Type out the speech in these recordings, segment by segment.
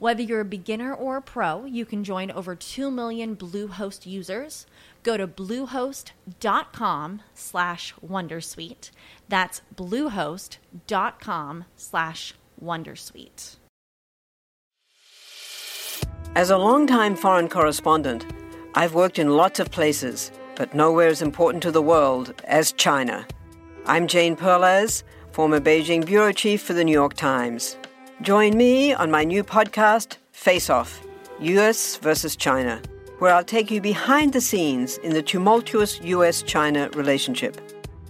Whether you're a beginner or a pro, you can join over 2 million Bluehost users. Go to bluehost.com slash wondersuite. That's bluehost.com slash wondersuite. As a longtime foreign correspondent, I've worked in lots of places, but nowhere as important to the world as China. I'm Jane Perlez former Beijing bureau chief for the New York Times. Join me on my new podcast, Face Off US versus China, where I'll take you behind the scenes in the tumultuous US China relationship.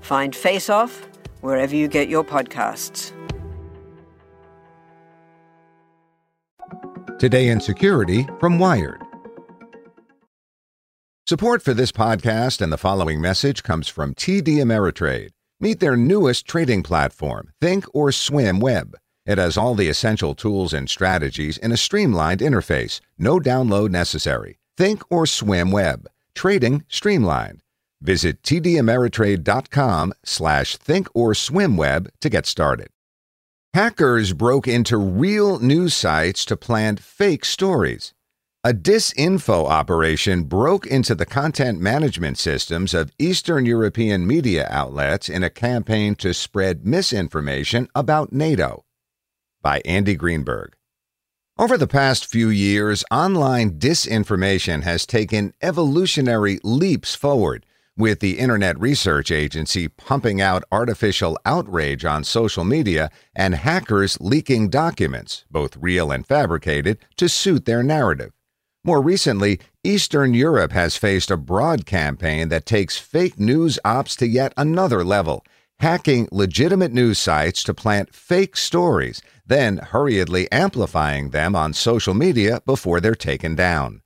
Find Face Off wherever you get your podcasts. Today in Security from Wired. Support for this podcast and the following message comes from TD Ameritrade. Meet their newest trading platform, Think or Swim Web. It has all the essential tools and strategies in a streamlined interface. No download necessary. Think or Swim Web. Trading streamlined. Visit tdameritrade.com slash thinkorswimweb to get started. Hackers broke into real news sites to plant fake stories. A disinfo operation broke into the content management systems of Eastern European media outlets in a campaign to spread misinformation about NATO. By Andy Greenberg. Over the past few years, online disinformation has taken evolutionary leaps forward, with the Internet Research Agency pumping out artificial outrage on social media and hackers leaking documents, both real and fabricated, to suit their narrative. More recently, Eastern Europe has faced a broad campaign that takes fake news ops to yet another level, hacking legitimate news sites to plant fake stories, then hurriedly amplifying them on social media before they're taken down.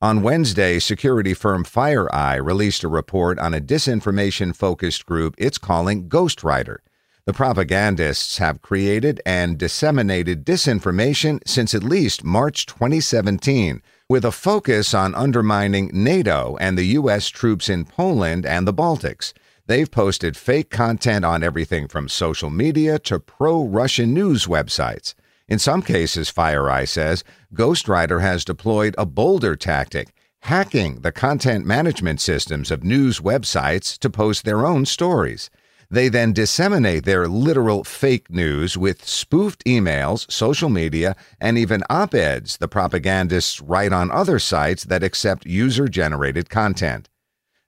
On Wednesday, security firm FireEye released a report on a disinformation focused group it's calling Ghostwriter. The propagandists have created and disseminated disinformation since at least March 2017 with a focus on undermining NATO and the U.S. troops in Poland and the Baltics. They've posted fake content on everything from social media to pro Russian news websites. In some cases, FireEye says, Ghostwriter has deployed a bolder tactic, hacking the content management systems of news websites to post their own stories. They then disseminate their literal fake news with spoofed emails, social media, and even op eds the propagandists write on other sites that accept user generated content.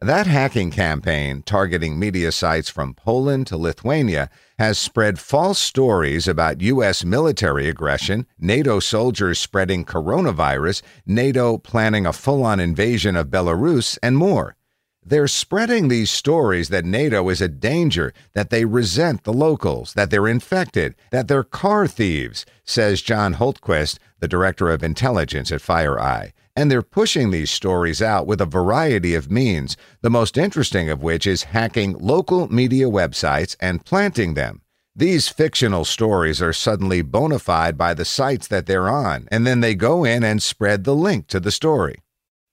That hacking campaign, targeting media sites from Poland to Lithuania, has spread false stories about U.S. military aggression, NATO soldiers spreading coronavirus, NATO planning a full on invasion of Belarus, and more. They're spreading these stories that NATO is a danger, that they resent the locals, that they're infected, that they're car thieves, says John Hultquist, the director of intelligence at FireEye. And they're pushing these stories out with a variety of means, the most interesting of which is hacking local media websites and planting them. These fictional stories are suddenly bona fide by the sites that they're on, and then they go in and spread the link to the story.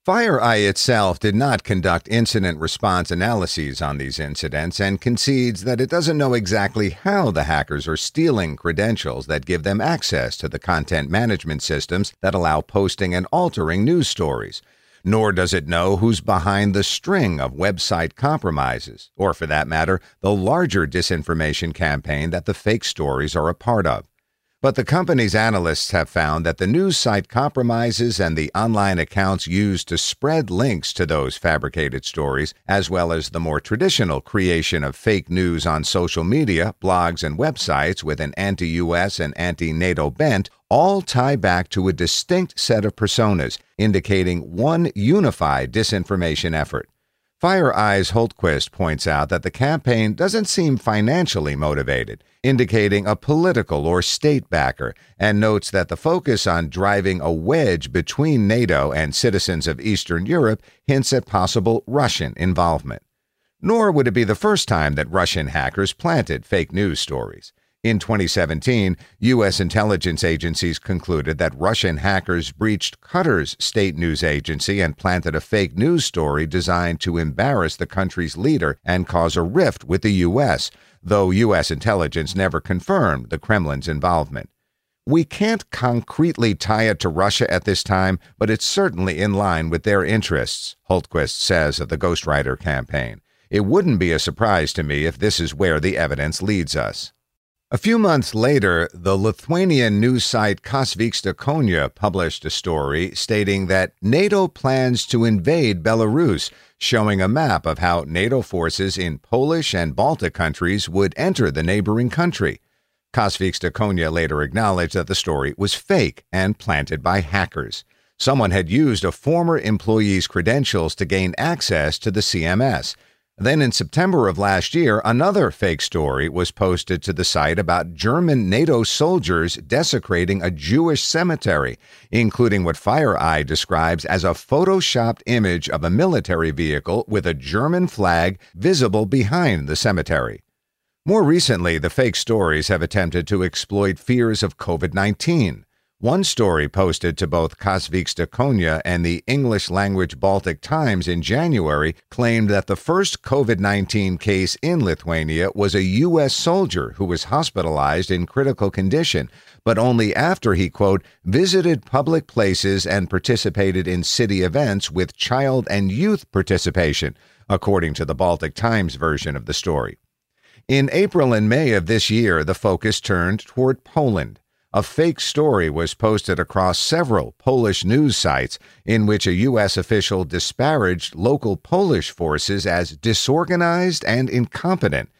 FireEye itself did not conduct incident response analyses on these incidents and concedes that it doesn't know exactly how the hackers are stealing credentials that give them access to the content management systems that allow posting and altering news stories. Nor does it know who's behind the string of website compromises, or for that matter, the larger disinformation campaign that the fake stories are a part of. But the company's analysts have found that the news site compromises and the online accounts used to spread links to those fabricated stories, as well as the more traditional creation of fake news on social media, blogs, and websites with an anti US and anti NATO bent, all tie back to a distinct set of personas, indicating one unified disinformation effort. FireEye's Hultquist points out that the campaign doesn't seem financially motivated, indicating a political or state backer, and notes that the focus on driving a wedge between NATO and citizens of Eastern Europe hints at possible Russian involvement. Nor would it be the first time that Russian hackers planted fake news stories. In 2017, U.S. intelligence agencies concluded that Russian hackers breached Qatar's state news agency and planted a fake news story designed to embarrass the country's leader and cause a rift with the U.S., though U.S. intelligence never confirmed the Kremlin's involvement. We can't concretely tie it to Russia at this time, but it's certainly in line with their interests, Hultquist says of the Ghostwriter campaign. It wouldn't be a surprise to me if this is where the evidence leads us. A few months later, the Lithuanian news site Kas Vyksta Kaune published a story stating that NATO plans to invade Belarus, showing a map of how NATO forces in Polish and Baltic countries would enter the neighboring country. Kas Vyksta Kaune later acknowledged that the story was fake and planted by hackers. Someone had used a former employee's credentials to gain access to the CMS. Then in September of last year, another fake story was posted to the site about German NATO soldiers desecrating a Jewish cemetery, including what FireEye describes as a photoshopped image of a military vehicle with a German flag visible behind the cemetery. More recently, the fake stories have attempted to exploit fears of COVID 19. One story posted to both Kas Vyksta and the English language Baltic Times in January claimed that the first COVID 19 case in Lithuania was a U.S. soldier who was hospitalized in critical condition, but only after he, quote, visited public places and participated in city events with child and youth participation, according to the Baltic Times version of the story. In April and May of this year, the focus turned toward Poland a fake story was posted across several Polish news sites in which a U.S. official disparaged local Polish forces as disorganized and incompetent.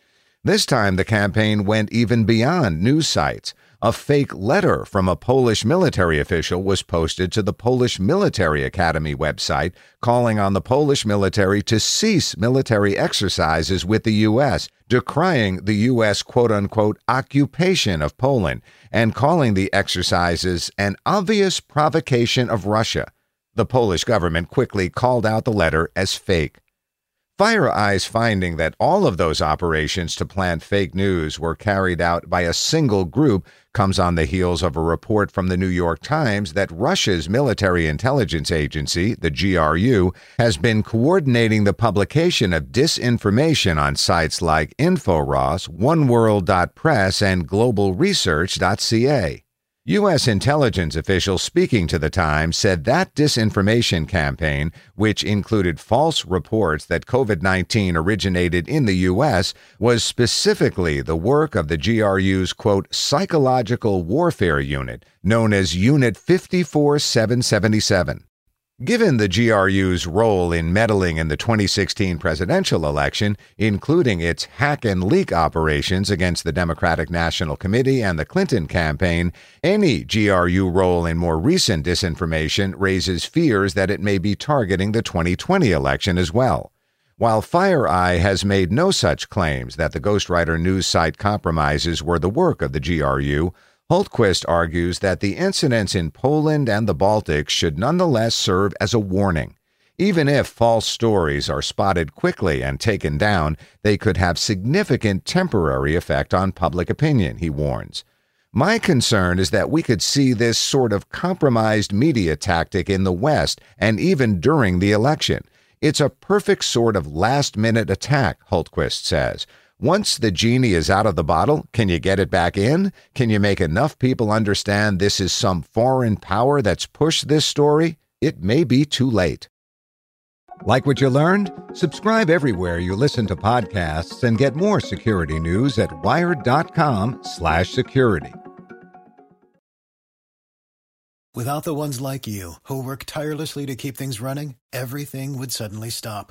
This time, the campaign went even beyond news sites. A fake letter from a Polish military official was posted to the Polish Military Academy website calling on the Polish military to cease military exercises with the U.S., decrying the U.S. quote unquote occupation of Poland and calling the exercises an obvious provocation of Russia. The Polish government quickly called out the letter as fake. FireEye's finding that all of those operations to plant fake news were carried out by a single group comes on the heels of a report from the New York Times that Russia's military intelligence agency, the GRU, has been coordinating the publication of disinformation on sites like InfoRos, OneWorld.press, and GlobalResearch.ca. U.S. intelligence officials speaking to the Times said that disinformation campaign, which included false reports that COVID 19 originated in the U.S., was specifically the work of the GRU's, quote, psychological warfare unit, known as Unit 54777. Given the GRU's role in meddling in the 2016 presidential election, including its hack and leak operations against the Democratic National Committee and the Clinton campaign, any GRU role in more recent disinformation raises fears that it may be targeting the 2020 election as well. While FireEye has made no such claims that the Ghostwriter news site compromises were the work of the GRU, Hultquist argues that the incidents in Poland and the Baltics should nonetheless serve as a warning. Even if false stories are spotted quickly and taken down, they could have significant temporary effect on public opinion, he warns. My concern is that we could see this sort of compromised media tactic in the West and even during the election. It's a perfect sort of last minute attack, Hultquist says. Once the genie is out of the bottle, can you get it back in? Can you make enough people understand this is some foreign power that's pushed this story? It may be too late. Like what you learned? Subscribe everywhere you listen to podcasts and get more security news at wired.com/security. Without the ones like you, who work tirelessly to keep things running, everything would suddenly stop.